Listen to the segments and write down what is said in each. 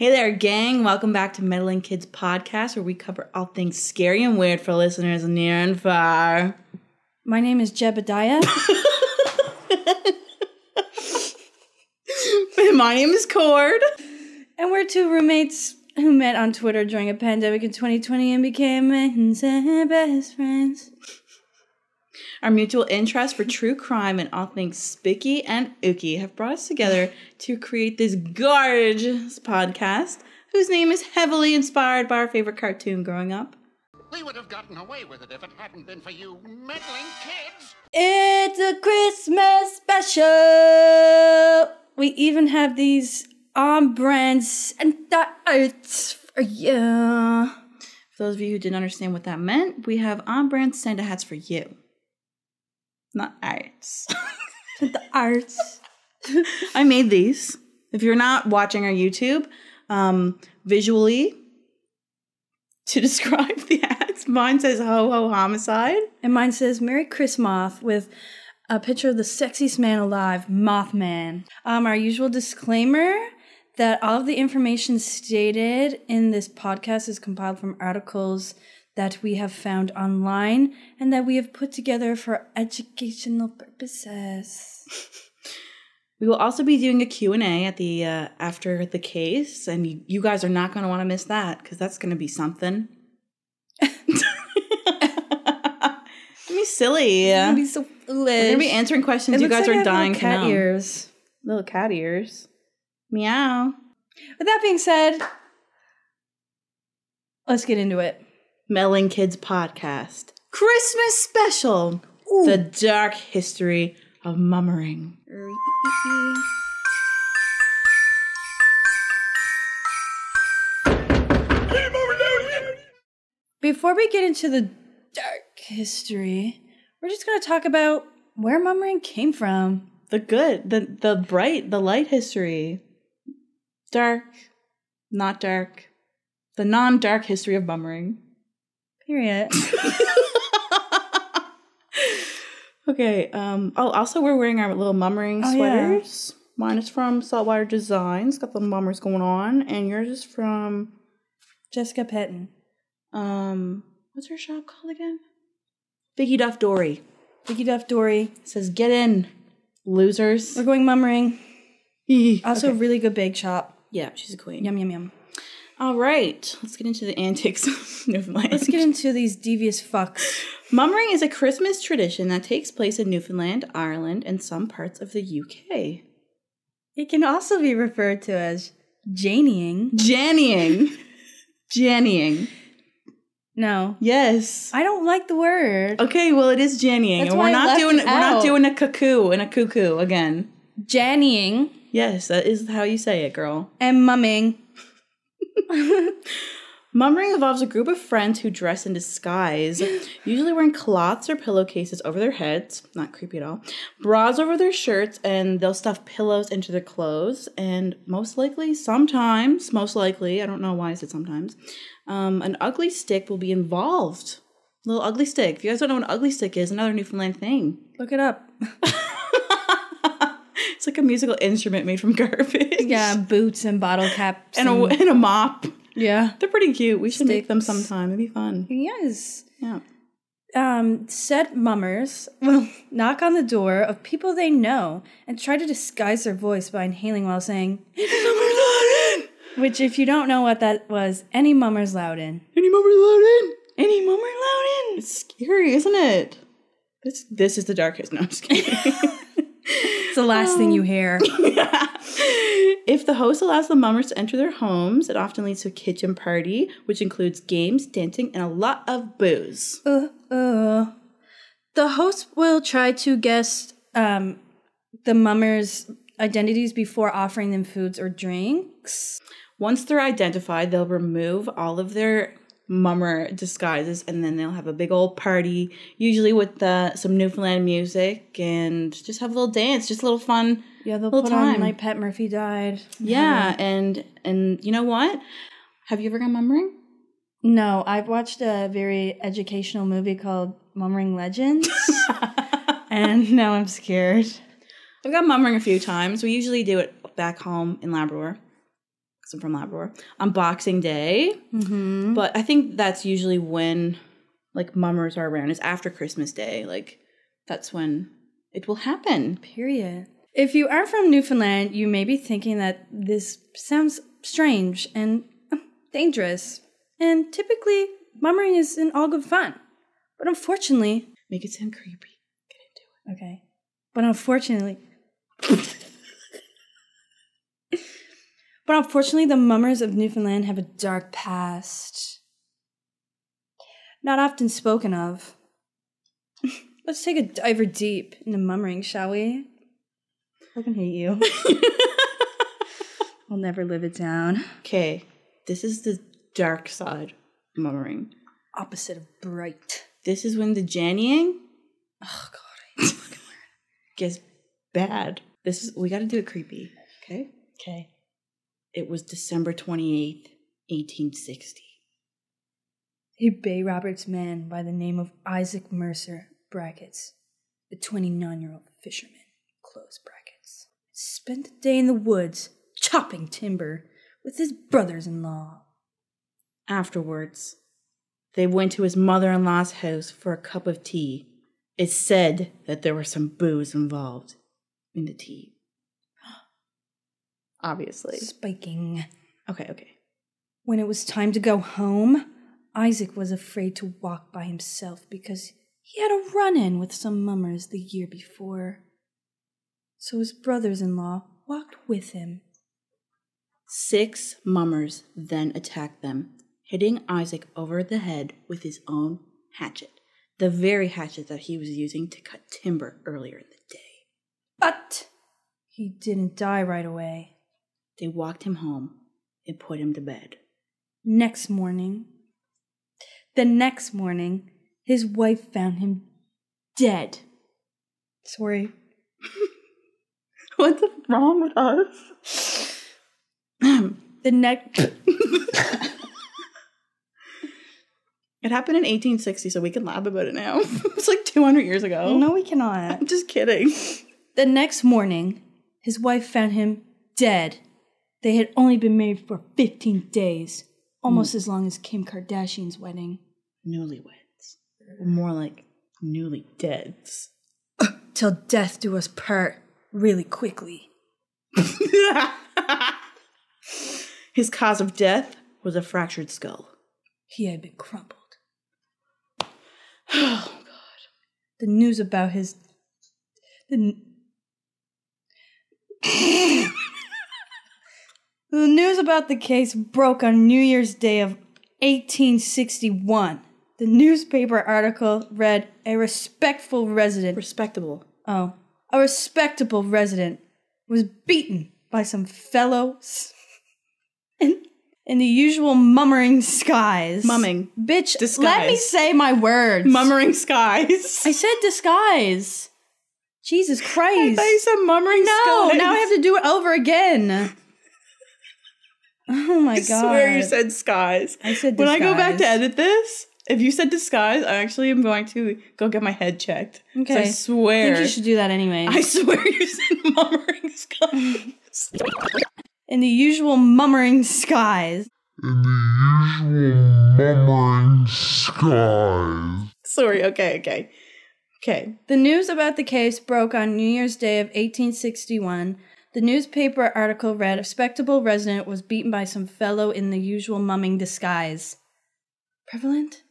Hey there, gang. Welcome back to Meddling Kids Podcast, where we cover all things scary and weird for listeners near and far. My name is Jebediah. My name is Cord. and we're two roommates who met on Twitter during a pandemic in 2020 and became best friends. Our mutual interest for true crime and all things spicky and ooky have brought us together to create this gorgeous podcast, whose name is heavily inspired by our favorite cartoon growing up. We would have gotten away with it if it hadn't been for you meddling kids. It's a Christmas special. We even have these on brand Santa arts for you. For those of you who didn't understand what that meant, we have on brand Santa hats for you. Not arts. The arts. I made these. If you're not watching our YouTube, um, visually, to describe the hats, mine says ho ho homicide. And mine says Merry Christmas with a picture of the sexiest man alive, Mothman. Um, our usual disclaimer that all of the information stated in this podcast is compiled from articles that we have found online and that we have put together for educational purposes. We will also be doing a Q&A at the uh, after the case and you, you guys are not going to want to miss that cuz that's going to be something. Be silly. It'd be so foolish. We're to be answering questions It you guys like are little dying cat ears. Little cat ears. Meow. With that being said, let's get into it. Meddling Kids Podcast. Christmas special. The dark history of mummering. Before we get into the dark history, we're just going to talk about where mummering came from. The good, the the bright, the light history. Dark, not dark. The non-dark history of mummering. Period. Okay, um oh also we're wearing our little mummering Oh, yeah. sweaters. Mine is from Saltwater Designs, got the mummers going on, and yours is from Jessica Petton. um what's her shop called again? Vicky Duff Dory. Vicky Duff Dory. Says get in, losers. We're going mummering. Also, Okay. really good bake shop. Yeah, she's a queen. Yum, yum, yum. All right, let's get into the antics of Newfoundland. Let's get into these devious fucks. Mummering is a Christmas tradition that takes place in Newfoundland, Ireland, and some parts of the UK. It can also be referred to as Janeying. Jannying. Jannying. No, Yes. I don't like the word. Okay, well it is That's and we're not doing we're not doing a cuckoo and a cuckoo again. Janeying Yes, that is how you say it, girl. and mumming. Mummering involves a group of friends who dress in disguise, usually wearing cloths or pillowcases over their heads, not creepy at all, bras over their shirts, and they'll stuff pillows into their clothes. And most likely, sometimes, most likely, I don't know why I said sometimes, um, an ugly stick will be involved. Little ugly stick. If you guys don't know what an ugly stick is, another Newfoundland thing. Look it up. It's like a musical instrument made from garbage. Yeah, boots and bottle caps. And a, and a mop. yeah. They're pretty cute. We should make them sometime. It'd be fun. Yes. Yeah. Um, said mummers will knock on the door of people they know and try to disguise their voice by inhaling while saying, Any Mummer's Loudon! which, if you don't know what that was, any mummers loud in. Any mummer loaded? Any mummer loaded? It's scary, isn't it? This this is the darkest. No, I'm just kidding. It's the last thing you hear. if the host allows the mummers to enter their homes, it often leads to a kitchen party, which includes games, dancing, and a lot of booze. uh, uh. The host will try to guess um, the mummers' identities before offering them foods or drinks. Once they're identified, they'll remove all of their mummer disguises and then they'll have a big old party, usually with uh, some Newfoundland music and just have a little dance, just a little fun. Yeah, they'll Little put time. on like Pet Murphy died. Yeah, and and you know what? Have you ever gone mummering? No, I've watched a very educational movie called Mummering Legends, and now I'm scared. I've gone mummering a few times. We usually do it back home in Labrador. I'm from Labrador, on Boxing Day. Mm-hmm. But I think that's usually when like mummers are around. Is after Christmas Day. Like that's when it will happen. Period. If you are from Newfoundland, you may be thinking that this sounds strange and uh, dangerous. And typically, mummering is in all good fun. But unfortunately, Make it sound creepy. okay. But unfortunately, but unfortunately, the mummers of Newfoundland have a dark past. Not often spoken of. Let's take a diver deep into mummering, shall we? I can hate you. I'll never live it down. Okay, this is the dark side of mummering. Opposite of bright. This is when the Jannying Oh god. gets bad. This is we got to do it creepy. Okay. Okay. It was December twenty eighth, eighteen sixty. A Bay Roberts man by the name of Isaac Mercer, brackets, a 29 year old fisherman, close brackets, spent a day in the woods chopping timber with his brothers in law. Afterwards, they went to his mother in law's house for a cup of tea. It's said that there was some booze involved in the tea. Obviously. Spiking. Okay, okay. When it was time to go home, Isaac was afraid to walk by himself because he had a run in with some mummers the year before. So his brothers in law walked with him. Six mummers then attacked them, hitting Isaac over the head with his own hatchet, the very hatchet that he was using to cut timber earlier in the day. But he didn't die right away. They walked him home and put him to bed. Next morning, the next morning, his wife found him dead. Sorry. What's wrong with us? The next. It happened in 1860, so we can laugh about it now. it's like 200 years ago. no, we cannot. I'm just kidding. The next morning, his wife found him dead. They had only been married for 15 days, hmm. almost as long as Kim Kardashian's wedding. Newlyweds. Or more like newly deads. Till death do us part really quickly. His cause of death was a fractured skull. He had been crumpled. Oh, God. The news about his. The, the news about the case broke on New Year's Day of 1861. The newspaper article read A respectful resident. Respectable. Oh. A respectable resident was beaten by some fellows in, in the usual mummering skies. Mumming. Bitch, Disguise. let me say my words. Mummering skies. I said disguise. Jesus I Christ. thought you said mummering no, skies. now I have to do it over again. Oh my god! I swear you said skies. I said When I go back to edit this, if you said disguise, I actually am going to go get my head checked. 'Cause Okay. I I swear. think you should do that anyway. I swear you said mummering skies. in the usual mummering skies. in the usual mummering skies. Sorry, okay, okay. Okay. The news about the case broke on New Year's Day of 1861. The newspaper article read A respectable resident was beaten by some fellow in the usual mumming disguise. Prevalent?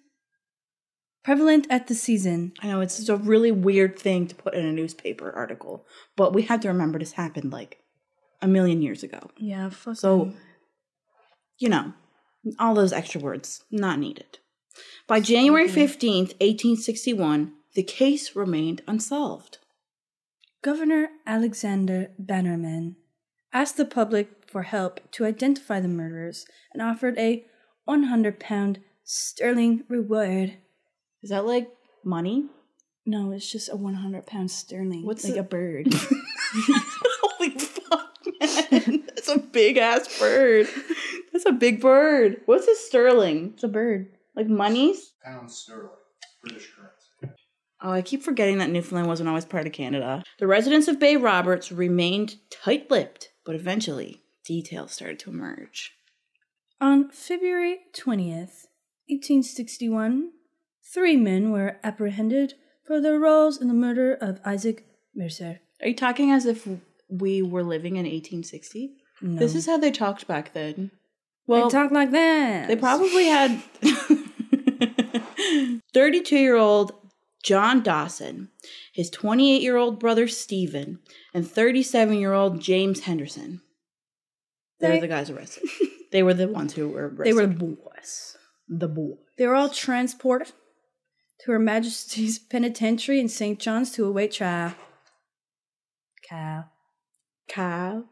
Prevalent at the season. I know it's a really weird thing to put in a newspaper article, but we have to remember this happened like a million years ago. Yeah, fuck So, you know, all those extra words not needed. By January 15th, 1861, the case remained unsolved. Governor Alexander Bannerman asked the public for help to identify the murderers and offered a 100 pound sterling reward. Is that like money? No, it's just a 100 pound sterling. What's like the- a bird? Holy fuck, man. That's a big ass bird. That's a big bird. What's a sterling? it's a bird. Like monies? Pound sterling, British currency. Oh, I keep forgetting that Newfoundland wasn't always part of Canada. The residents of Bay Roberts remained tight lipped, but eventually details started to emerge. On February 20th, 1861, three men were apprehended for their roles in the murder of Isaac Mercer. Are you talking as if we were living in 1860? No. This is how they talked back then. Well, they talked like that. They probably had 32 year old John Dawson, his 28 year old brother Stephen, and 37 year old James Henderson. They They- were the guys arrested. they were the ones who were arrested. They were the boys. the boy. They were all transported to Her Majesty's Penitentiary in St. John's to await trial. Cow. Kyle.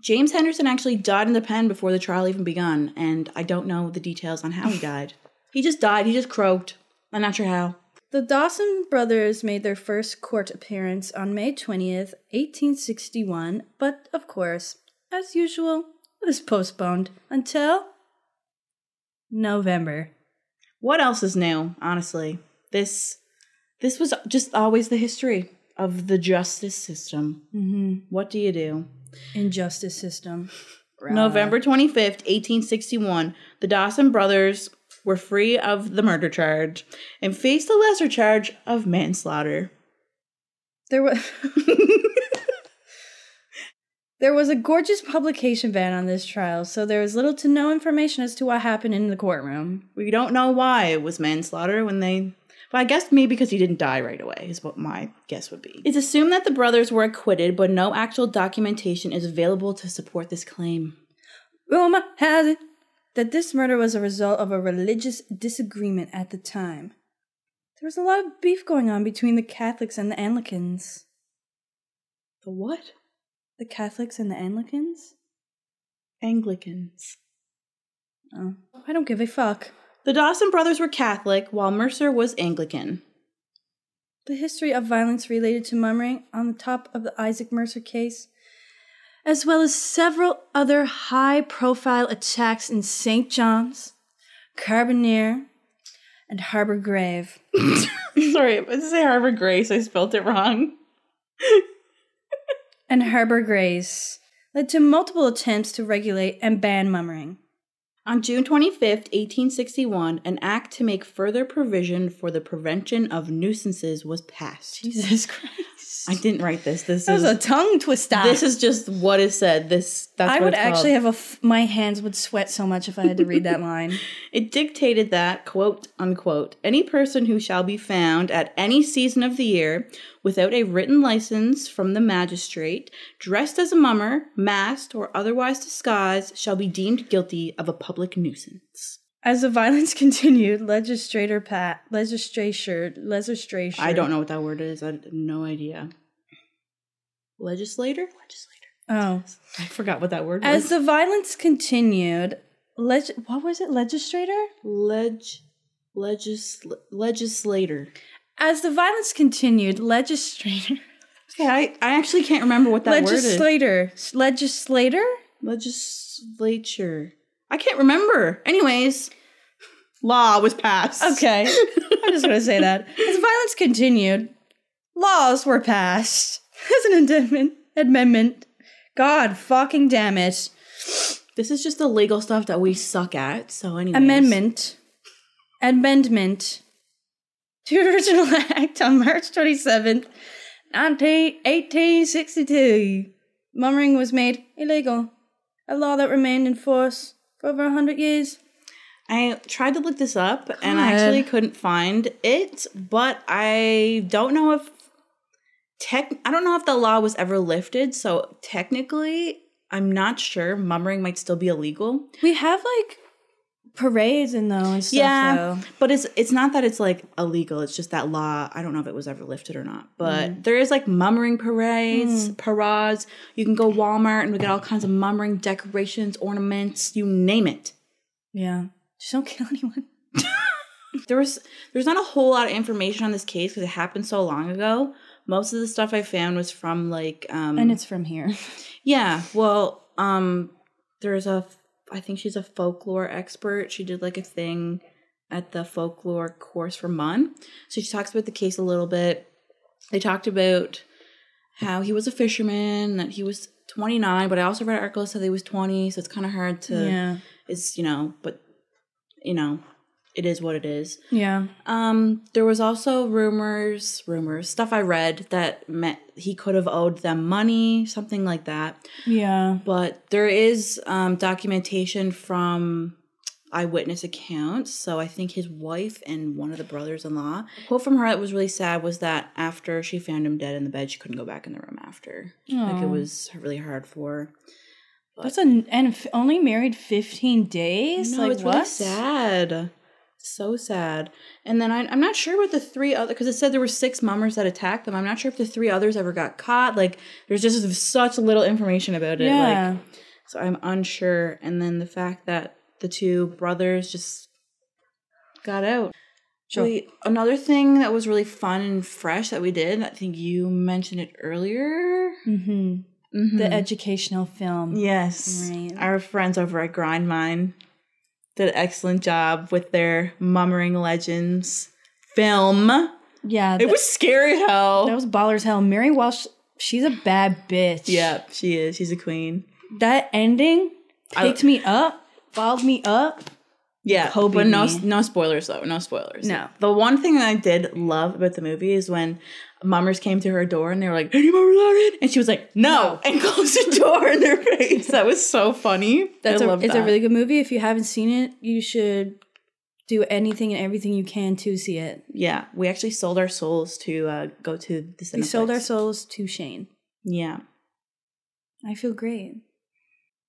James Henderson actually died in the pen before the trial even begun, and I don't know the details on how he died. He just died. He just croaked. I'm not sure how. The Dawson brothers made their first court appearance on May 20th, 1861, but of course, as usual, it was postponed until November. What else is new? Honestly, this this was just always the history of the justice system. Mm-hmm. What do you do? Injustice system. November 25th, 1861, the Dawson brothers were free of the murder charge and faced the lesser charge of manslaughter. There was There was a gorgeous publication ban on this trial, so there was little to no information as to what happened in the courtroom. We don't know why it was manslaughter when they. Well, I guess maybe because he didn't die right away, is what my guess would be. It's assumed that the brothers were acquitted, but no actual documentation is available to support this claim. Rumor has it that this murder was a result of a religious disagreement at the time. There was a lot of beef going on between the Catholics and the Anglicans. The what? The Catholics and the Anglicans? Anglicans. Oh, I don't give a fuck. The Dawson brothers were Catholic, while Mercer was Anglican. The history of violence related to mummering on the top of the Isaac Mercer case, as well as several other high profile attacks in St. John's, Carbonear, and Harbor Grave. Sorry, I say Harbor Grace. I spelt it wrong. and Harbor Grace led to multiple attempts to regulate and ban mummering. On June 25th, 1861, an act to make further provision for the prevention of nuisances was passed. Jesus Christ. I didn't write this. This That was is a tongue twister. this is just what is said. This that's I would actually have a. F- my hands would sweat so much if I had to read that line. It dictated that, quote unquote, any person who shall be found at any season of the year without a written license from the magistrate, dressed as a mummer, masked, or otherwise disguised, shall be deemed guilty of a public nuisance. As the violence continued, legislator Pat legislature legislature. I don't know what that word is. I have no idea. Legislator? Legislator. Oh. oh, I forgot what that word as was. the violence continued, leg- what was it? Legislator. Leg legisl legislator. As the violence continued, legislator. Okay, I, I actually can't remember what that word is. legislator. Legislator. Legislature. I can't remember. Anyways, law was passed. Okay, I'm just gonna say that. As violence continued, laws were passed as an amendment. Amendment. God fucking damn it. This is just the legal stuff that we suck at. So, anyways. Amendment. Amendment to the original act on March 27th, 19, 1862. Mummering was made illegal, a law that remained in force for over 100 years. I tried to look this up and I actually couldn't find it, but I don't know if tech I don't know if the law was ever lifted, so technically I'm not sure. Mummering might still be illegal. We have like parades and though and stuff. yeah, though. but it's it's not that it's like illegal. It's just that law. I don't know if it was ever lifted or not. But there is like mummering parades, parades. You can go Walmart and we get all kinds of mummering decorations, ornaments, you name it. Yeah. Just don't kill anyone. There was there's not a whole lot of information on this case because it happened so long ago. Most of the stuff I found was from like um And it's from here. yeah, well, um there's a I think she's a folklore expert. She did like a thing at the folklore course for Mun. So she talks about the case a little bit. They talked about how he was a fisherman, that he was 29, but I also read an article that said he was 20, so it's kind of hard to. Yeah. It's you know, but you know, it is what it is. Yeah. Um, there was also rumors, rumors, stuff I read that meant he could have owed them money, something like that. Yeah. But there is um, documentation from eyewitness accounts. So I think his wife and one of the brothers-in-law. A quote from her that was really sad was that after she found him dead in the bed, she couldn't go back in the room after. Like it was really hard for. her. That's an and f- only married 15 days? No, like it's what? really sad. So sad. And then I, I'm not sure what the three other because it said there were six mummers that attacked them. I'm not sure if the three others ever got caught. Like there's just such little information about it. Yeah. Like so I'm unsure. And then the fact that the two brothers just got out. Sure. We, another thing that was really fun and fresh that we did, I think you mentioned it earlier. Mhm. Mhm. The educational film. Yes. Right. Our friends over at Grindmine did an excellent job with their Mummering Legends film. Yeah. It was scary as hell. that was ballers hell. Mary Walsh, she's a bad bitch. yeah, she is. She's a queen. That ending I- picked me up, followed me up. Yeah, Kobe but no, me. no spoilers though. No spoilers. No. The one thing that I did love about the movie is when mummers came to her door and they were like, "Any mummers out in?" And she was like, "No," and closed the door in their face. That was so funny. That's I a, it's that. a really good movie. If you haven't seen it, you should do anything and everything you can to see it. yeah. We actually sold our souls to uh, go to the. We sold our souls to Shane. Yeah. I feel great.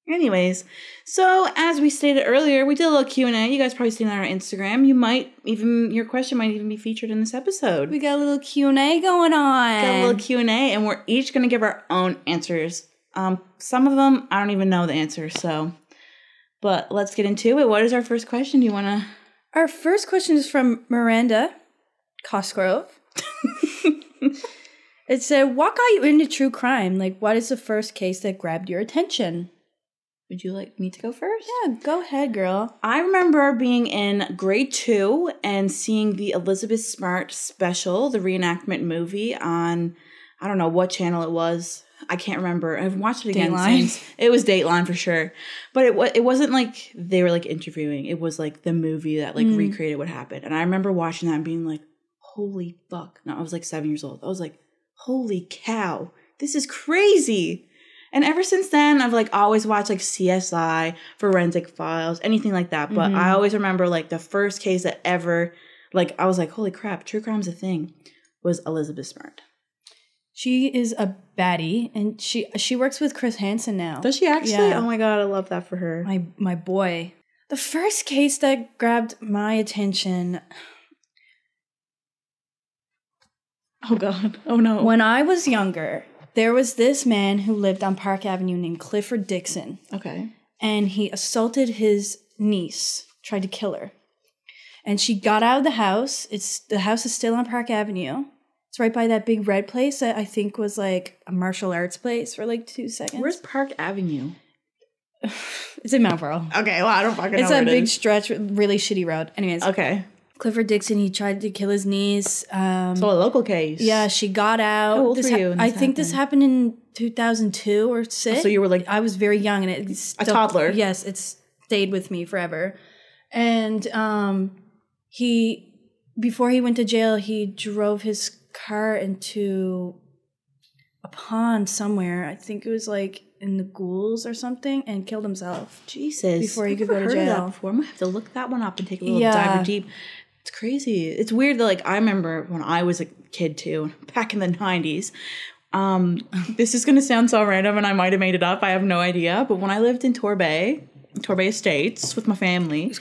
Anyways, so as we stated earlier, we did a little Q and A. You guys probably seen that on our Instagram. You might even your question might even be featured in this episode. We got a little Q and A going on. got a little Q and A, and we're each gonna give our own answers. Um, some of them I don't even know the answers, so. But let's get into it. What is our first question? Do you want to? Our first question is from Miranda Cosgrove. it said, "What got you into true crime? Like, what is the first case that grabbed your attention?" Would you like me to go first? Yeah, go ahead, girl. I remember being in grade two and seeing the Elizabeth Smart special, the reenactment movie on, I don't know what channel it was. I can't remember. I've watched it again Dateline? since. It was Dateline for sure, but it wa- it wasn't like they were like interviewing. It was like the movie that like mm. recreated what happened. And I remember watching that and being like, "Holy fuck!" No, I was like seven years old. I was like, "Holy cow, this is crazy!" And ever since then, I've like always watched like CSI, Forensic Files, anything like that. But I mm-hmm. always remember like the first case that ever, like, I was like, holy crap, true crime's a thing, was Elizabeth Smart. She is a baddie, and she she works with Chris Hansen now. Does she actually? Yeah. Oh my god, I love that for her. my my boy. The first case that grabbed my attention Oh god. Oh no. when I was younger, there was this man who lived on Park Avenue named Clifford Dixon, Okay. and he assaulted his niece, tried to kill her. And she got out of the house. It's the house is still on Park Avenue. It's right by that big red place that I think was like a martial arts place for like two seconds. Where's Park Avenue? it's in Mount Pearl. Okay, well I don't fucking It's know. a where it big stretch, really shitty road. Anyways, Okay. Clifford Dixon, he tried to kill his niece. Um, So a local case. yeah, she got out. How old This were you I this think this happened in 2002 or six. So you were like I was very young, and it's still, toddler. Yes, it stayed with me forever. And um, he, before he went to jail, he drove his car into a pond somewhere. I think it was like in the Goulds or something, and killed himself. Jesus. Before he I've could go to jail. Before. I'm gonna have to look that one up and take a little Yeah. dive deep. It's crazy. It's weird that like I remember when I was a kid too, back in the nineties. Um, this is gonna sound so random, and I might have made it up. I have no idea. But when I lived in Torbay, Torbay Estates with my family,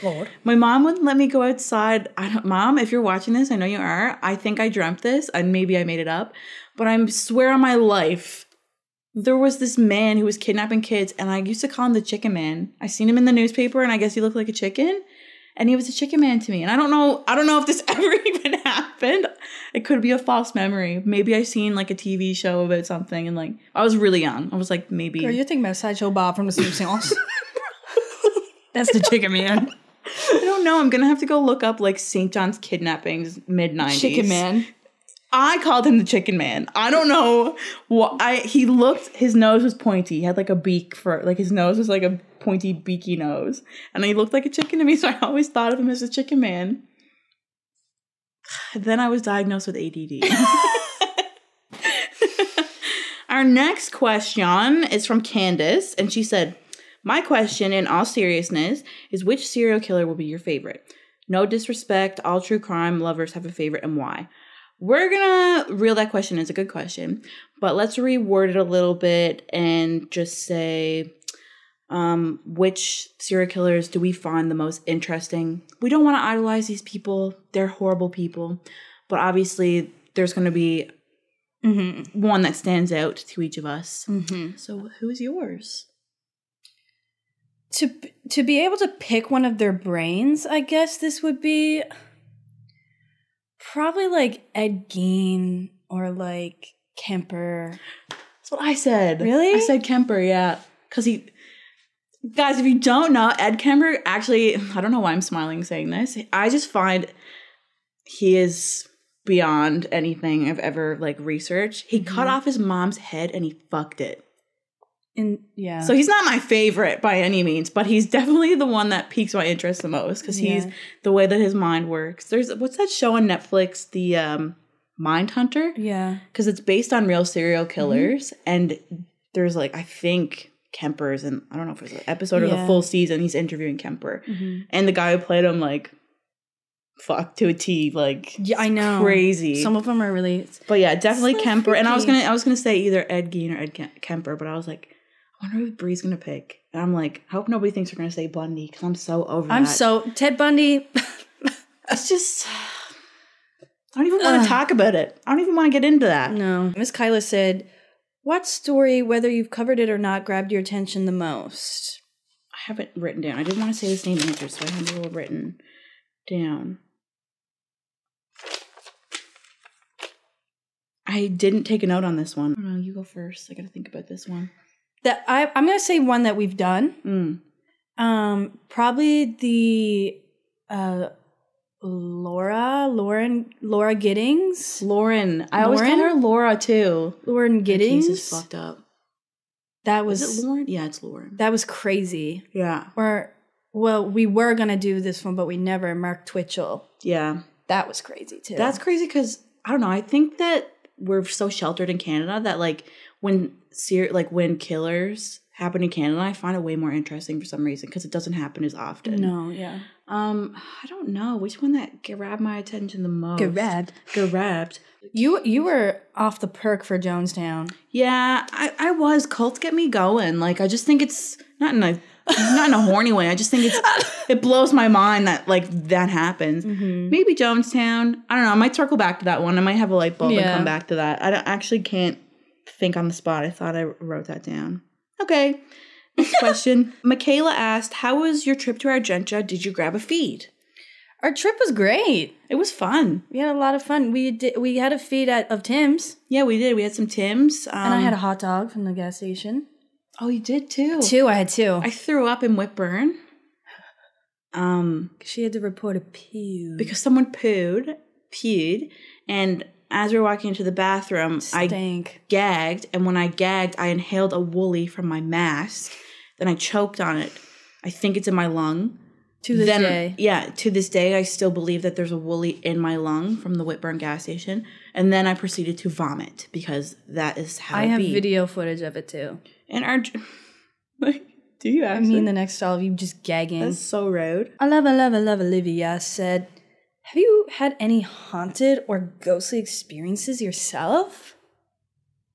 my mom wouldn't let me go outside. I don't, mom, if you're watching this, I know you are. I think I dreamt this, and maybe I made it up, but I swear on my life, there was this man who was kidnapping kids, and I used to call him the Chicken Man. I seen him in the newspaper, and I guess he looked like a chicken, and he was a Chicken Man to me. And I don't know, I don't know if this ever even happened. It could be a false memory. Maybe I seen like a TV show about something, and like I was really young. I was like maybe. Girl, you're thinking about Sideshow Bob from The Simpsons. That's the chicken man. I don't know. I'm gonna have to go look up like St. John's kidnappings mid '90s. Chicken man. I called him the chicken man. I don't know what I he looked his nose was pointy. He had like a beak for like his nose was like a pointy beaky nose. And he looked like a chicken to me, so I always thought of him as a chicken man. Then I was diagnosed with ADD. Our next question is from Candace, and she said, My question, in all seriousness, is which serial killer will be your favorite? No disrespect, all true crime lovers have a favorite and why. We're gonna reel that question. It's a good question, but let's reword it a little bit and just say, um, which serial killers do we find the most interesting? We don't want to idolize these people; they're horrible people, but obviously, there's going to be one that stands out to each of us. So, who's yours? to to be able to pick one of their brains, I guess this would be probably like Ed Gein or like Kemper. That's what I said. Really? I said Kemper, yeah. Because he. Guys, if you don't know, Ed Kemper actually, I don't know why I'm smiling saying this. I just find he is beyond anything I've ever like researched. He cut mm-hmm. off his mom's head and he fucked it. And yeah. So he's not my favorite by any means, but he's definitely the one that piques my interest the most because he's Yeah. the way that his mind works. There's what's that show on Netflix, the um, Mind Hunter? yeah. because it's based on real serial killers and there's like i think kemper's and i don't know if it's an episode or the full season he's interviewing kemper and the guy who played him like fuck to a t like Yeah, I know. crazy Some of them are really but yeah definitely so kemper and i was gonna i was gonna say either ed gein or ed Kem- kemper but i was like i wonder who bree's gonna pick and i'm like i hope nobody thinks we're gonna say bundy because i'm so over I'm that. so Ted Bundy. it's just i don't even want to talk about it i don't even want to get into that no. Miss Kyla said, What story, whether you've covered it or not, grabbed your attention the most? I haven't written down. I didn't want to say the same answer, so I have it all written down. I didn't take a note on this one. No, you go first. I got to think about this one. That I I'm gonna say one that we've done. Mm. Um, probably the uh Laura, Lauren, Laura Giddings, Lauren. I always call her Laura too. Lauren is Giddings. fucked up. That Was was it Lauren? Yeah, it's Lauren. that was crazy. yeah. Or well, we were gonna do this one, but we never. Mark Twitchell. Yeah. That was crazy too. That's crazy because I don't know. I think that we're so sheltered in Canada that like when ser- like when killers happen in Canada, I find it way more interesting for some reason because it doesn't happen as often. no, yeah. Um, I don't know which one that grabbed my attention the most. Grabbed. Grabbed. You you were off the perk for Jonestown. Yeah, I, I was. Cults get me going. Like I just think it's not in a not in a horny way. I just think it's it blows my mind that like that happens. Mm-hmm. Maybe Jonestown. I don't know. I might circle back to that one. I might have a light bulb and come back to that. I don't, actually can't think on the spot. I thought I wrote that down. Okay. Next question. Michaela asked, "How was your trip to Argentia? Did you grab a feed?" Our trip was great. It was fun. We had a lot of fun. We did. We had a feed at of Tim's, Yeah, we did. We had some Tim's. Um, and I had a hot dog from the gas station. Oh, you did too. Two. I had two. I threw up in Whitbourne. Um, she had to report a pew. because someone pooed, pewed, and as we were walking into the bathroom, I gagged, and when I gagged, I inhaled a woolly from my mask. Then I choked on it. I think it's in my lung. To this then, day. yeah, to this day, I still believe that there's a woolly in my lung from the Whitbourne gas station. And then I proceeded to vomit because that is how I it have be. video footage of it too. And our, like, do you I actually? mean, the next of you just gagging. that's so rude. I love, I love, I love Olivia said, Have you had any haunted or ghostly experiences yourself?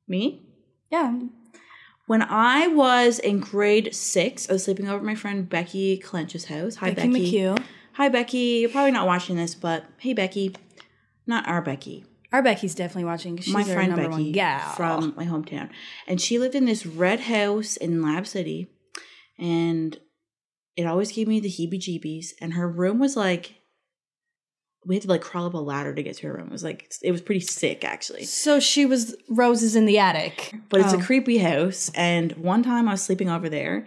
Me? Yeah. When I was in grade six, I was sleeping over at my friend Becky Clench's house. Hi, Becky Becky. McHugh. Hi, Becky. You're probably not watching this, but hey, Becky. Not our Becky. Our Becky's definitely watching. she's my friend number Becky one gal. from my hometown. And she lived in this red house in Lab City. And it always gave me the heebie jeebies. And her room was like, we had to like crawl up a ladder to get to her room. It was like, it was pretty sick actually. So she was roses in the attic. But it's Oh. a creepy house. And one time I was sleeping over there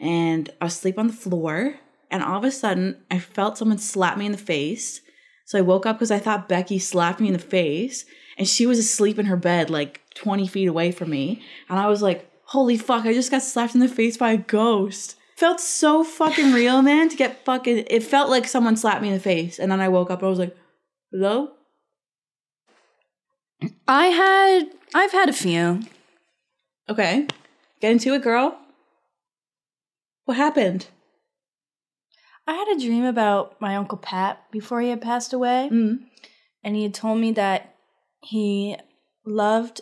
and I was asleep on the floor. And all of a sudden I felt someone slap me in the face. So I woke up because I thought Becky slapped me in the face. and she was asleep in her bed like 20 feet away from me. And I was like, holy fuck, I just got slapped in the face by a ghost. Felt so fucking real, man, to get fucking. It felt like someone slapped me in the face. And then I woke up and I was like, hello? I had I've had a few. Okay. Get into it, girl. What happened? I had a dream about my uncle Pat before he had passed away. Mm. and he had told me that he loved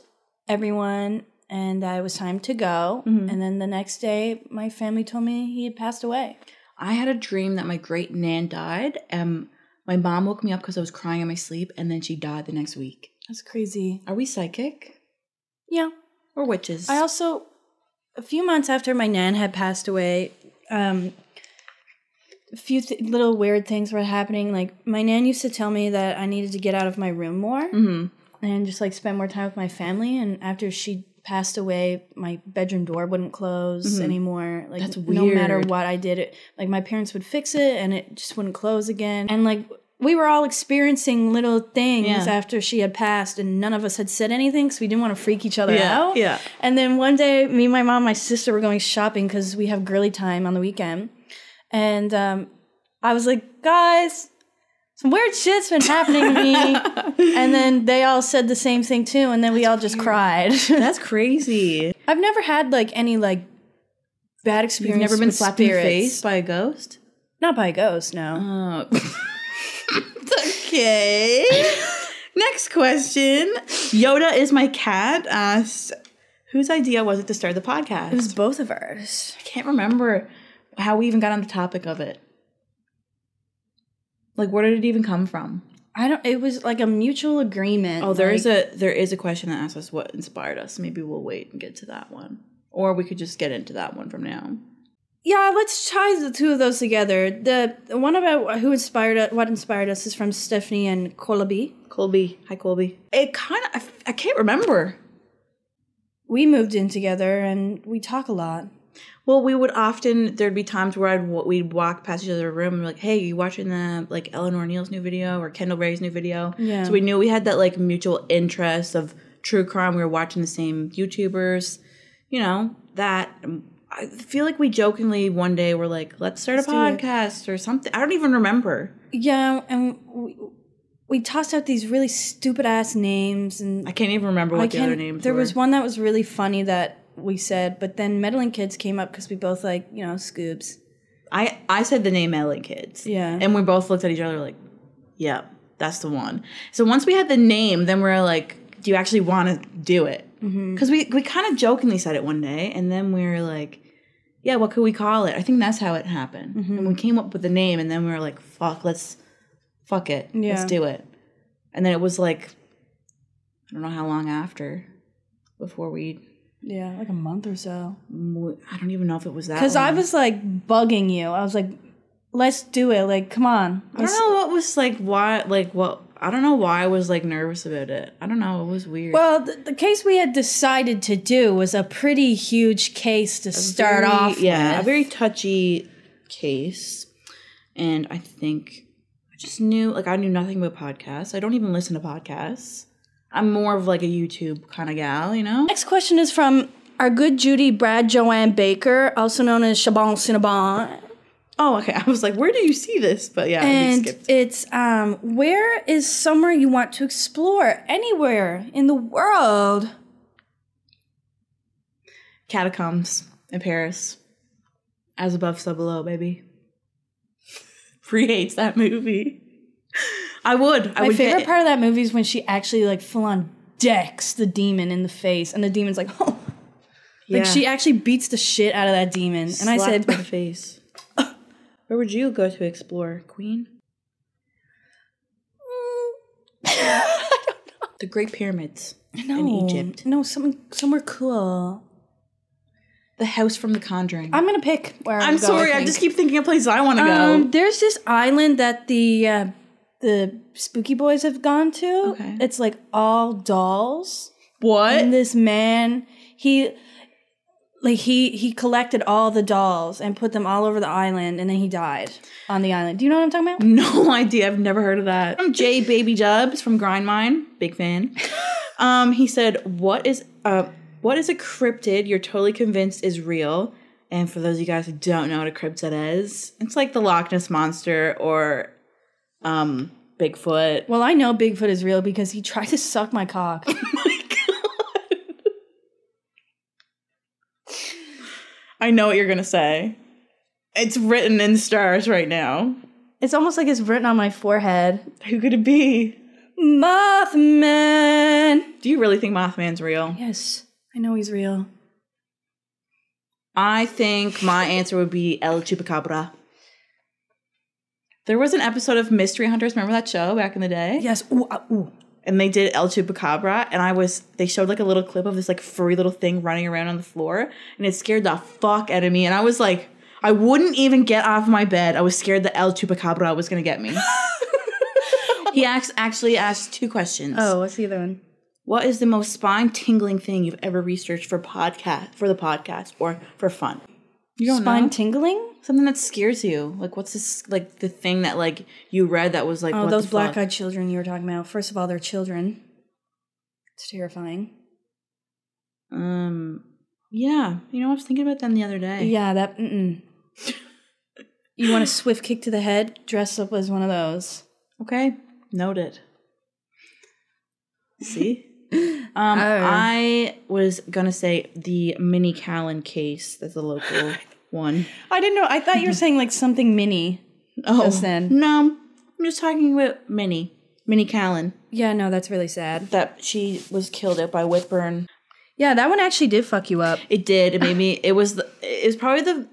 everyone and it was time to go. Mhm. And then the next day, my family told me he had passed away. I had a dream that my great nan died. And my mom woke me up because I was crying in my sleep, and then she died the next week. That's crazy. Are we psychic Yeah. or witches? I also, a few months after my nan had passed away, um, a few th- little weird things were happening. Like my nan used to tell me that I needed to get out of my room more hmm and just like spend more time with my family. And after she passed away, my bedroom door wouldn't close anymore. Like That's no matter what I did, it like my parents would fix it and it just wouldn't close again. And like we were all experiencing little things Yeah. after she had passed, and none of us had said anything because we didn't want to freak each other Yeah, out. yeah. And then one day, me, my mom, my sister were going shopping because we have girly time on the weekend, and um, I was like, guys. Some weird shit's been happening to me. and then they all said the same thing too, and then we all just cried. That's crazy. I've never had like any like bad You've experience. never been slapped in the face by a ghost? Not by a ghost, no. Oh. okay. Next question. Yoda is my cat asked, whose idea was it to start the podcast? It was both of ours. I can't remember how we even got on the topic of it. Like, where did it even come from? I don't. It was like a mutual agreement. Oh, there is like- a there is a question that asks us what inspired us. Maybe we'll wait and get to that one, or we could just get into that one from now. Yeah, let's tie the two of those together. The, the one about who inspired us, what inspired us, is from Stephanie and Colby. Colby, hi Colby. It kind of I, I can't remember. We moved in together and we talk a lot. Well, we would often there'd be times where I'd we'd walk past each other's room and be like, "Hey, you watching the like Eleanor Neale's new video or Kendall Rae's new video?" Yeah. So we knew we had that like mutual interest of true crime. We were watching the same YouTubers, you know that. um, I feel like we jokingly one day were like, "Let's start a do it." podcast or something." I don't even remember. Yeah, and we, we tossed out these really stupid ass names, and I can't even remember what the other names there were. was one that was really funny that we said, but then meddling kids came up because we both like you know scoops. I I said the name Meddling Kids. Yeah. And we both looked at each other like, "Yeah, that's the one." So once we had the name, then we are like, "Do you actually want to do it?" Mm-hmm. Because we we kind of jokingly said it one day, and then we were like, "Yeah, what could we call it?" I think that's how it happened. Mm-hmm. And we came up with the name, and then we were like, "Fuck, let's fuck it, Yeah. let's do it." And then it was like, I don't know how long after before we. Yeah, like a month or so. I don't even know if it was that. Because I was like bugging you. I was like, let's do it. Like, come on. I don't know what was like why like what I don't know why I was like nervous about it. I don't know. It was weird. Well, the, the case we had decided to do was a pretty huge case to start Very- off yeah, with. a very touchy case, and I think I just knew like I knew nothing about podcasts. I don't even listen to podcasts. I'm more of like a YouTube kind of gal, you know. Next question is from our good Judy Brad Joanne Baker, also known as Chabon Cinnabon. Oh, okay. I was like, where do you see this? But yeah, And it's um where is somewhere you want to explore? Anywhere in the world. Catacombs in Paris, as above, so below, baby. Free hates that movie. I would. I My would favorite part of that movie is when she actually like full on decks the demon in the face, and the demon's like, oh. Like Yeah. she actually beats the shit out of that demon. And I said, the face. Where would you go to explore, Queen? The Great Pyramids no, in Egypt. No, some, somewhere cool. The house from The Conjuring. I'm, I'm gonna pick where I'm, sorry, I just keep thinking of places I want to go. Um, there's this island that the uh, the Spooky Boys have gone to. Okay. It's like all dolls. what? And this man, he like he he collected all the dolls and put them all over the island and then he died on the island. Do you know what I'm talking about? No idea. I've never heard of that. From J Baby Jubs from Grindmine, big fan. um, he said, "What is uh, what is a cryptid you're totally convinced is real?" And for those of you guys who don't know what a cryptid is, it's like the Loch Ness monster or um, Bigfoot. Well, I know Bigfoot is real because he tried to suck my cock. I know what you're gonna say. It's written in stars right now. it's almost like it's written on my forehead. Who could it be? Mothman. Do you really think Mothman's real? Yes, I know he's real. I think my answer would be El Chupacabra. There was an episode of Mystery Hunters. Remember that show back in the day? Yes. Ooh, uh, ooh. And they did El Chupacabra, and I was they showed like a little clip of this like furry little thing running around on the floor, and it scared the fuck out of me. And I was like, I wouldn't even get off my bed. I was scared that El Chupacabra was gonna get me. he asked, actually asked two questions. Oh, what's the other one? What is the most spine tingling thing you've ever researched for podcast for the podcast or for fun? You don't Spine know? tingling? Something that scares you. Like what's this like the thing that like you read that was like Oh, those black eyed children you were talking about. First of all, they're children. It's terrifying. Um yeah, you know I was thinking about them the other day. Yeah, that. Mm-mm. you want a swift kick to the head? Dress up as one of those. Okay, noted. See? Um, Oh. I was gonna say the Minnie Callan case. That's a local one. I didn't know. I thought you were saying like something mini. Oh, Just then. no, I'm just talking about Minnie, Minnie Callan. Yeah, no, that's really sad. That she was killed out by Whitbourne. Yeah, that one actually did fuck you up. It did. It made me. It was. The, it was probably the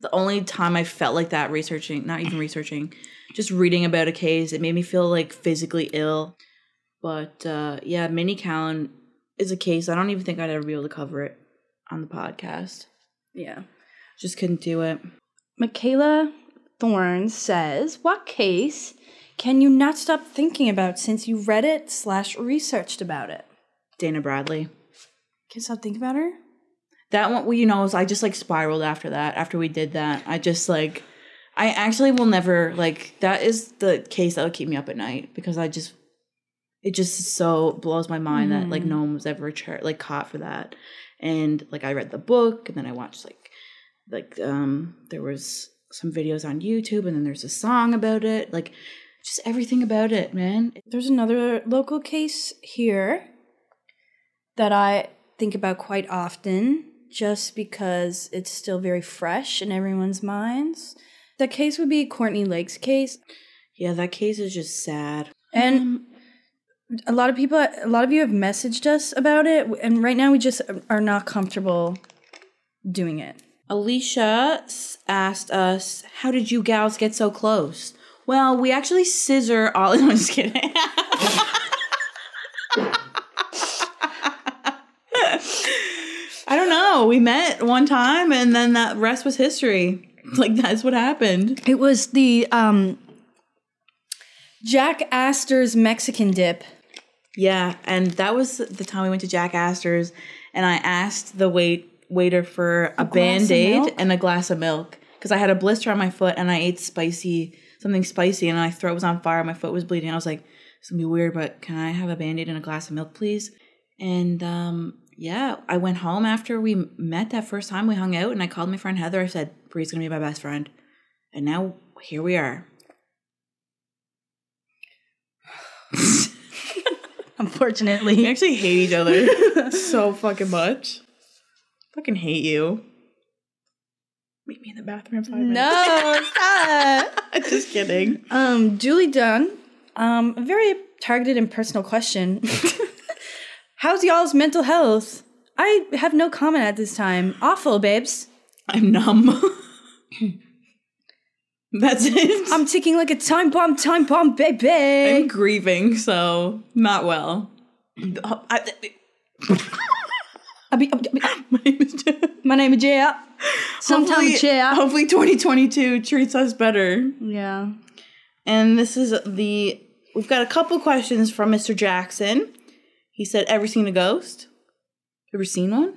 the only time I felt like that researching, not even researching, just reading about a case. It made me feel like physically ill. But uh, yeah, Minnie Callan is a case. I don't even think I'd ever be able to cover it on the podcast. Yeah. Just couldn't do it. Michaela Thorne says, "What case can you not stop thinking about since you read it slash researched about it? Dana Bradley. Can't stop thinking about her. That one, well, you know, I just like spiraled after that. After we did that, I just like, I actually will never like. That is the case that will keep me up at night because I just, it just so blows my mind that like no one was ever char- like caught for that. And like I read the book and then I watched like, like um there was some videos on YouTube and then there's a song about it. Like, just everything about it, man. There's another local case here that I think about quite often, just because it's still very fresh in everyone's minds. The case would be Courtney Lake's case, Yeah, that case is just sad. and a lot of people, a lot of you have messaged us about it, and right now we just are not comfortable doing it. Alicia asked us, "How did you gals get so close?" Well, we actually scissor all. I'm just kidding. I don't know. We met one time, and then that rest was history. Like that's what happened. It was the um, Jack Astor's Mexican dip. Yeah, and that was the time we went to Jack Astor's, and I asked the wait waiter for a, of band aid and a glass of milk because I had a blister on my foot and I ate spicy something spicy and my throat was on fire, my foot was bleeding. I was like, "It's gonna be weird, but can I have a band aid and a glass of milk, please?" And um, yeah, I went home after we met that first time. We hung out, and I called my friend Heather. I said, "Bree's gonna be my best friend," and now here we are. Unfortunately, we actually hate each other so fucking much. Fucking hate you. Meet me in the bathroom in five minutes. no, stop. Just kidding. Um, Julie Dunn, um, a very targeted and personal question. How's y'all's mental health? I have no comment at this time. Awful, babes. I'm numb. That's it. I'm, I'm ticking like a time bomb, time bomb, baby. I'm grieving, so not well. I- I be- I be- my name is Jen. my name is Jaya. Sometime Hopefully- Jaya. Hopefully 2022 treats us better. Yeah. And this is the we've got a couple questions from Mr. Jackson. He said, "Ever seen a ghost? Ever seen one?"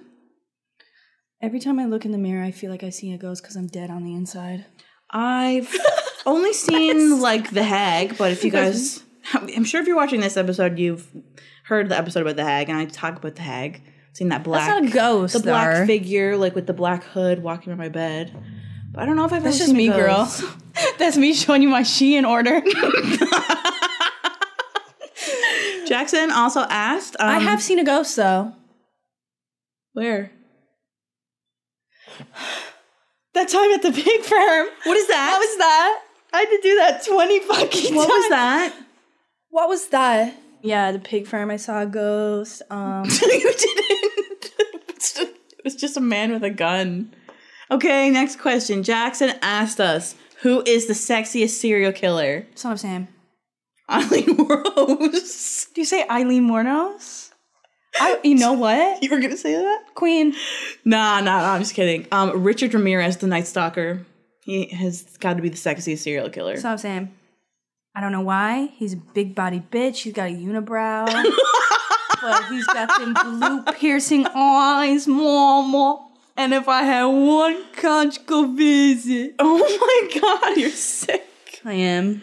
Every time I look in the mirror, I feel like I see a ghost because I'm dead on the inside. I've only seen like the hag, but if you guys, I'm sure if you're watching this episode, you've heard the episode about the hag, and I talk about the hag. Seen that black, That's not a ghost. the black though. figure, like with the black hood, walking around my bed. But I don't know if I've That's ever just seen a me, girl. That's me showing you my she in order. Jackson also asked. Um, I have seen a ghost though. where? That time at the pig farm. What is that? What was that? I had to do that 20 fucking times. What was that? What was that? Yeah, the pig farm. I saw a ghost. Um, you didn't. it was just a man with a gun. Okay, next question. Jackson asked us, "Who is the sexiest serial killer?" son of Sam. Eileen Rose. Do you say Aileen Wuornos? I, you know what? You were gonna say that? Queen. Nah, nah, nah. I'm just kidding. Um, Richard Ramirez, the Night Stalker. He has got to be the sexiest serial killer. So I'm saying, I don't know why. He's a big body bitch. He's got a unibrow. but he's got them blue piercing eyes, mama. And if I had one conjugal visit, oh my god, you're sick. I am.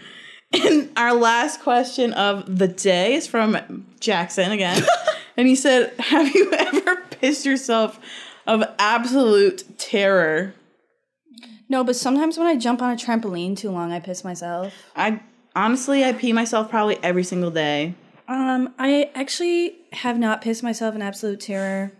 And our last question of the day is from Jackson again. and he said, Have you ever pissed yourself of absolute terror? No, but sometimes when I jump on a trampoline too long, I piss myself. I honestly I pee myself probably every single day. Um, I actually have not pissed myself in absolute terror.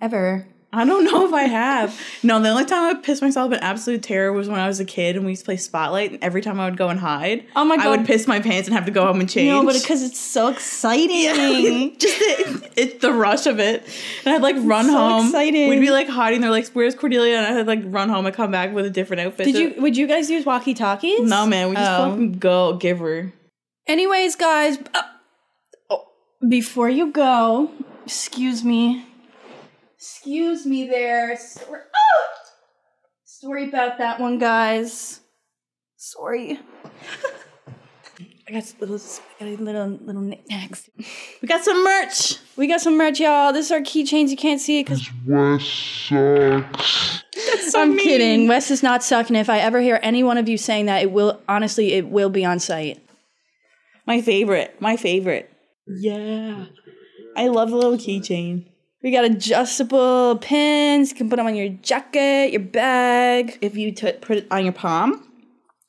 Ever. I don't know if I have. No, the only time I pissed myself in absolute terror was when I was a kid and we used to play Spotlight. And every time I would go and hide, Oh my god, I would piss my pants and have to go home and change. No, but because it's so exciting. just it, it's the rush of it. And I'd like run so home. exciting. We'd be like hiding. They're like, "Where's Cordelia?" And I'd like run home and come back with a different outfit. Did you? Would you guys use walkie talkies? No, man. We just Oh. fucking go give her. Anyways, guys, uh, oh, before you go, excuse me. Excuse me there. Sorry, oh! Sorry about that one, guys. Sorry. I got little, I got little little knickknacks. We got some merch. We got some merch, y'all. This is our keychains. You can't see it because West sucks. I'm kidding. Wes is not sucking. If I ever hear any one of you saying that, it will honestly, it will be on site. My favorite. My favorite. Yeah. I love the little keychain. We got adjustable pins. You can put them on your jacket, your bag. If you t- put it on your palm,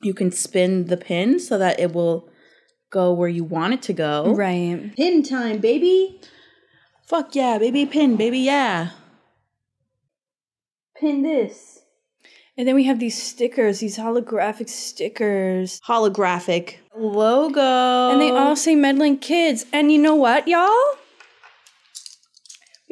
you can spin the pin so that it will go where you want it to go. Right. Pin time, baby. Fuck yeah, baby pin, baby yeah. Pin this. And then we have these stickers, these holographic stickers. Holographic logo. And they all say meddling kids. And you know what, y'all?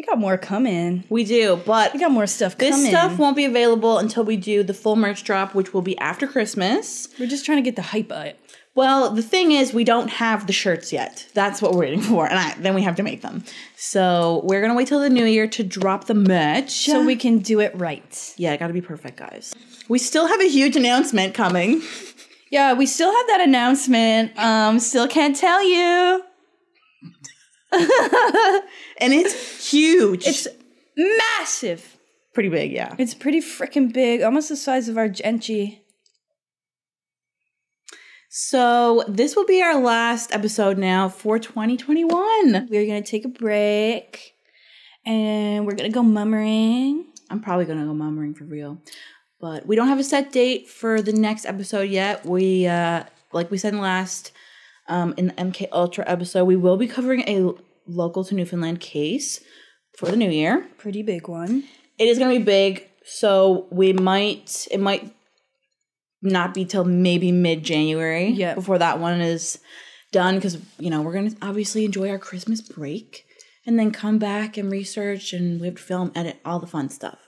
We got more coming. We do, but We got more stuff this coming. stuff won't be available until we do the full merch drop, which will be after Christmas. We're just trying to get the hype up. Well, the thing is, we don't have the shirts yet. That's what we're waiting for, and I, then we have to make them. So we're gonna wait till the new year to drop the merch. So we can do it right. yeah, it gotta be perfect, guys. We still have a huge announcement coming. Yeah, we still have that announcement. Um, still can't tell you. and it's huge. It's massive. pretty big, yeah. It's pretty freaking big, almost the size of our Genchi. So this will be our last episode now for 2021. We're gonna take a break, and we're gonna go mummering. I'm probably gonna go mummering for real. But we don't have a set date for the next episode yet. We uh like we said in the last um in the MK Ultra episode, we will be covering a local to Newfoundland case for the new year. Pretty big one. It is gonna be big, so we might it might not be till maybe mid January Yeah. before that one is done because you know we're gonna obviously enjoy our Christmas break and then come back and research and we have to film, edit, all the fun stuff.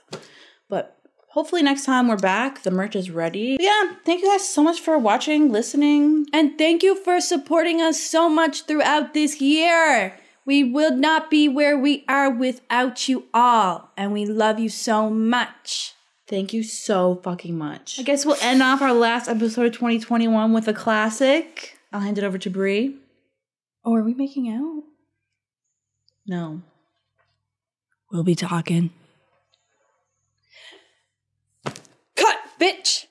But hopefully next time we're back, the merch is ready. But yeah, thank you guys so much for watching, listening. And thank you for supporting us so much throughout this year. We would not be where we are without you all, and we love you so much. Thank you so fucking much. I guess we'll end off our last episode of 2021 with a classic. I'll hand it over to Brie. Oh, are we making out? No. We'll be talking. Cut, bitch!